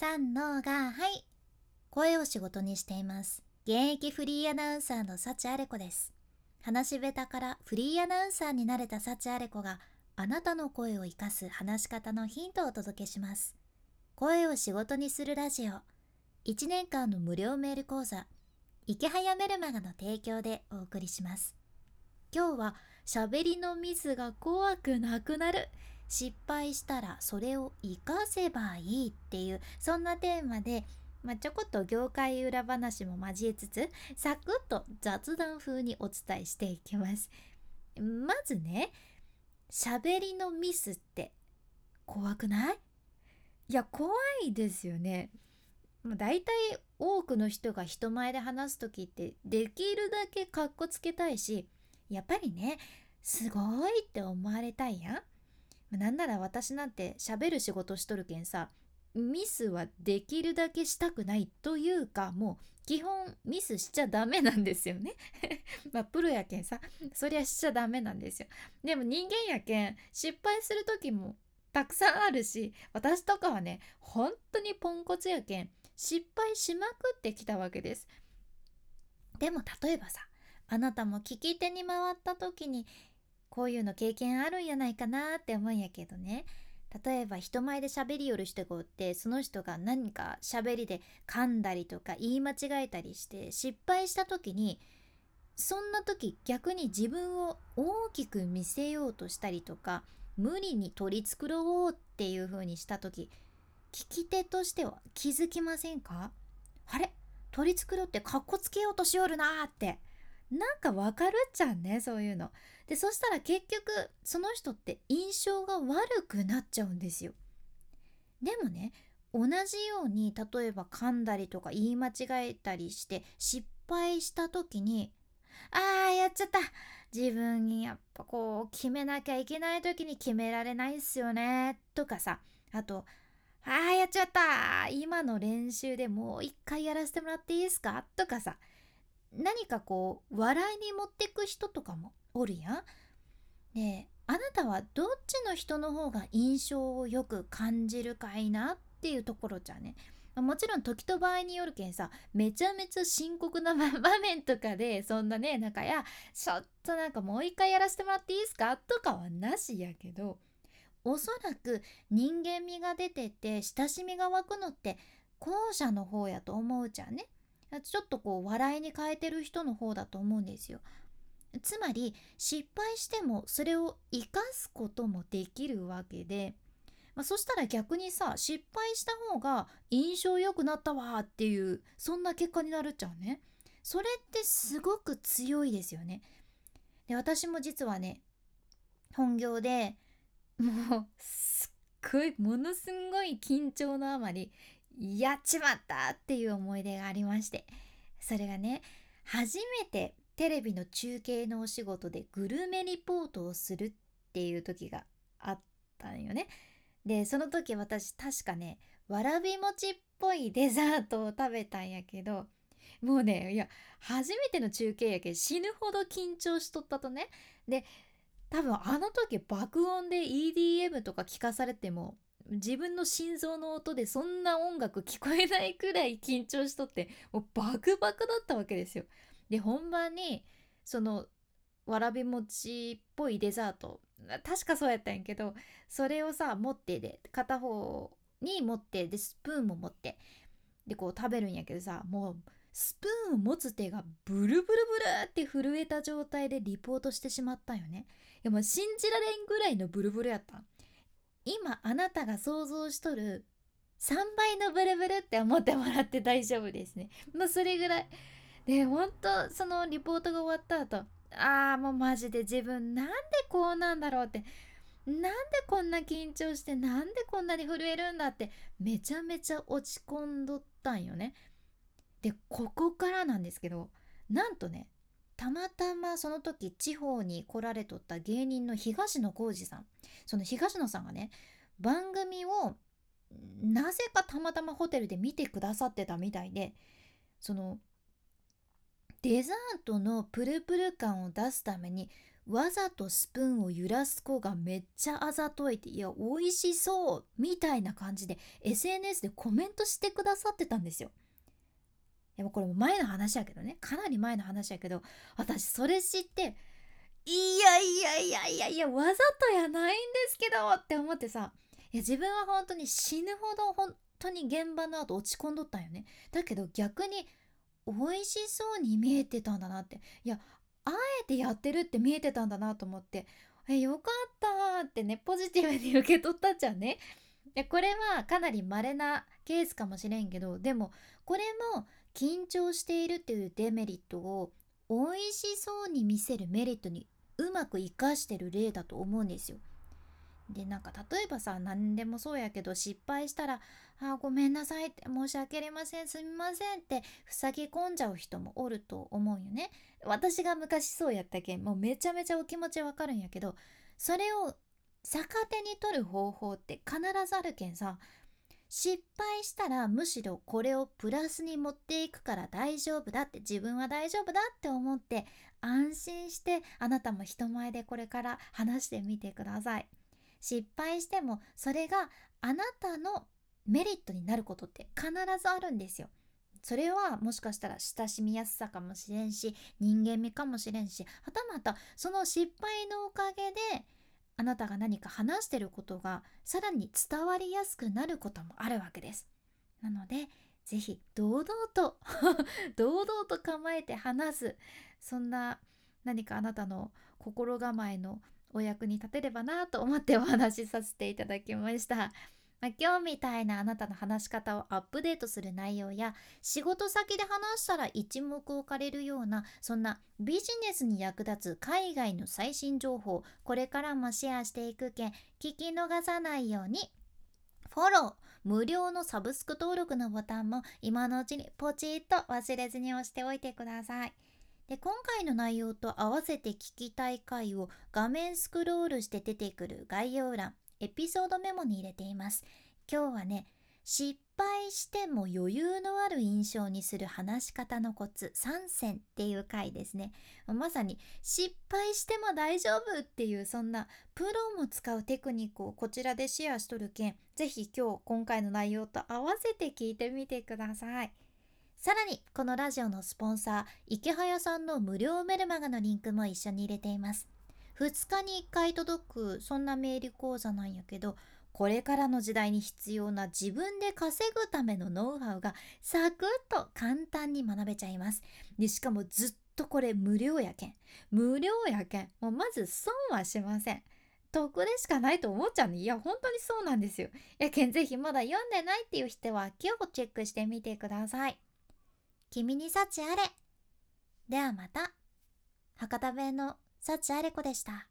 三のがはい。声を仕事にしています。現役フリーアナウンサーの幸あれ子です。話し下手からフリーアナウンサーになれた幸あれ子があなたの声を生かす話し方のヒントをお届けします。声を仕事にするラジオ。1年間の無料メール講座。池早メルマガの提供でお送りします。今日は喋りのミスが怖くなくなる。失敗したらそれを活かせばいいっていうそんなテーマで、まあ、ちょこっと業界裏話も交えつつサクッと雑談風にお伝えしていきます。まずね喋りのミスって怖くない？いや怖いですよね。だいたい多くの人が人前で話す時ってできるだけかっこつけたいしやっぱりねすごいって思われたいやん。なんなら私なんて喋る仕事しとるけんさミスはできるだけしたくないというかもう基本ミスしちゃダメなんですよね。まあプロやけんさそりゃしちゃダメなんですよ。でも人間やけん失敗する時もたくさんあるし私とかはね本当にポンコツやけん失敗しまくってきたわけです。でも例えばさあなたも聞き手に回った時にこういうの経験あるんやないかなって思うんやけどね。例えば人前で喋りよる人がおってその人が何か喋りで噛んだりとか言い間違えたりして失敗した時にそんな時逆に自分を大きく見せようとしたりとか無理に取り繕おうっていう風にした時聞き手としては気づきませんか？あれ？取り繕ってかっこつけようとしよるなーって。なんかわかるっちゃんねそういうの。でそしたら結局その人って印象が悪くなっちゃうんですよ。でもね同じように例えば噛んだりとか言い間違えたりして失敗した時に「あーやっちゃった自分にやっぱこう決めなきゃいけない時に決められないっすよね」とかさあと「あーやっちゃった今の練習でもう一回やらせてもらっていいですか?」とかさ何かこう笑いに持ってく人とかもおるやん。であなたはどっちの人の方が印象をよく感じるかいなっていうところじゃね。もちろん時と場合によるけんさめちゃめちゃ深刻な場面とかで そんなねなんかやちょっとなんかもう一回やらせてもらっていいですかとかはなしやけどおそらく人間味が出てて親しみが湧くのって後者の方やと思うじゃんね。ちょっとこう笑いに変えてる人の方だと思うんですよ。つまり失敗してもそれを生かすこともできるわけで、まあ、そしたら逆にさ失敗した方が印象良くなったわっていうそんな結果になるっちゃうね。それってすごく強いですよね。で私も実はね本業でもうすっごいものすごい緊張のあまりやっちまったっていう思い出がありましてそれがね初めてテレビの中継のお仕事でグルメリポートをするっていう時があったんよね。でその時私確かねわらび餅っぽいデザートを食べたんやけどもうねいや初めての中継やけ死ぬほど緊張しとったとねで多分あの時爆音で EDM とか聞かされても自分の心臓の音でそんな音楽聞こえないくらい緊張しとってもうバクバクだったわけですよ。で本番にそのわらび餅っぽいデザート確かそうやったんやけどそれをさ持ってで片方に持ってでスプーンも持ってでこう食べるんやけどさもうスプーンを持つ手がブルブルブルって震えた状態でリポートしてしまったんよね。いやもう信じられんぐらいのブルブルやった。今あなたが想像しとる3倍のブルブルって思ってもらって大丈夫ですね。まあそれぐらい。で、ほんとそのリポートが終わった後、ああもうマジで自分なんでこうなんだろうって、なんでこんな緊張してなんでこんなに震えるんだってめちゃめちゃ落ち込んどったんよね。で、ここからなんですけど、なんとね、たまたまその時地方に来られとった芸人の東野幸治さんその東野さんがね番組をなぜかたまたまホテルで見てくださってたみたいでそのデザートのプルプル感を出すためにわざとスプーンを揺らす子がめっちゃあざといていや美味しそうみたいな感じで SNS でコメントしてくださってたんですよ。でもこれも前の話やけどね。かなり前の話やけど私それ知っていやいやいやいやいやわざとやないんですけどって思ってさ。いや自分は本当に死ぬほど本当に現場の後落ち込んどったんよね。だけど逆に美味しそうに見えてたんだなって。いやあえてやってるって見えてたんだなと思って。えよかったってねポジティブに受け取ったじゃんねでこれはかなり稀なケースかもしれんけどでもこれも緊張しているっていうデメリットを美味しそうに見せるメリットにうまく活かしてる例だと思うんですよ。でなんか例えばさ何でもそうやけど失敗したら「あごめんなさい」って「申し訳ありませんすみません」って塞ぎ込んじゃう人もおると思うよね。私が昔そうやったけんもうめちゃめちゃお気持ちわかるんやけどそれを逆手に取る方法って必ずあるけんさ失敗したらむしろこれをプラスに持っていくから大丈夫だって自分は大丈夫だって思って安心してあなたも人前でこれから話してみてください。失敗してもそれがあなたのメリットになることって必ずあるんですよ。それはもしかしたら親しみやすさかもしれんし人間味かもしれんしはたまたその失敗のおかげであなたが何か話してることがさらに伝わりやすくなることもあるわけです。なので是非堂々と 堂々と構えて話すそんな何かあなたの心構えのお役に立てればなと思ってお話しさせていただきました。まあ、今日みたいなあなたの話し方をアップデートする内容や仕事先で話したら一目置かれるようなそんなビジネスに役立つ海外の最新情報これからもシェアしていくけん聞き逃さないようにフォロー無料のサブスク登録のボタンも今のうちにポチッと忘れずに押しておいてください。で今回の内容と合わせて聞きたい回を画面スクロールして出てくる概要欄エピソードメモに入れています。今日はね失敗しても余裕のある印象にする話し方のコツ3選っていう回ですね。まさに失敗しても大丈夫っていうそんなプロも使うテクニックをこちらでシェアしとるけん是非今日今回の内容と合わせて聞いてみてください。さらにこのラジオのスポンサー池早さんの無料メルマガのリンクも一緒に入れています。2日に1回届くそんなメール講座なんやけどこれからの時代に必要な自分で稼ぐためのノウハウがサクッと簡単に学べちゃいます。でしかもずっとこれ無料やけん。無料やけん。もうまず損はしません。得でしかないと思っちゃうねいや本当にそうなんですよ。やけんぜひまだ読んでないっていう人は今日チェックしてみてください。君に幸あれ。ではまた。博多弁の幸あれ子でした。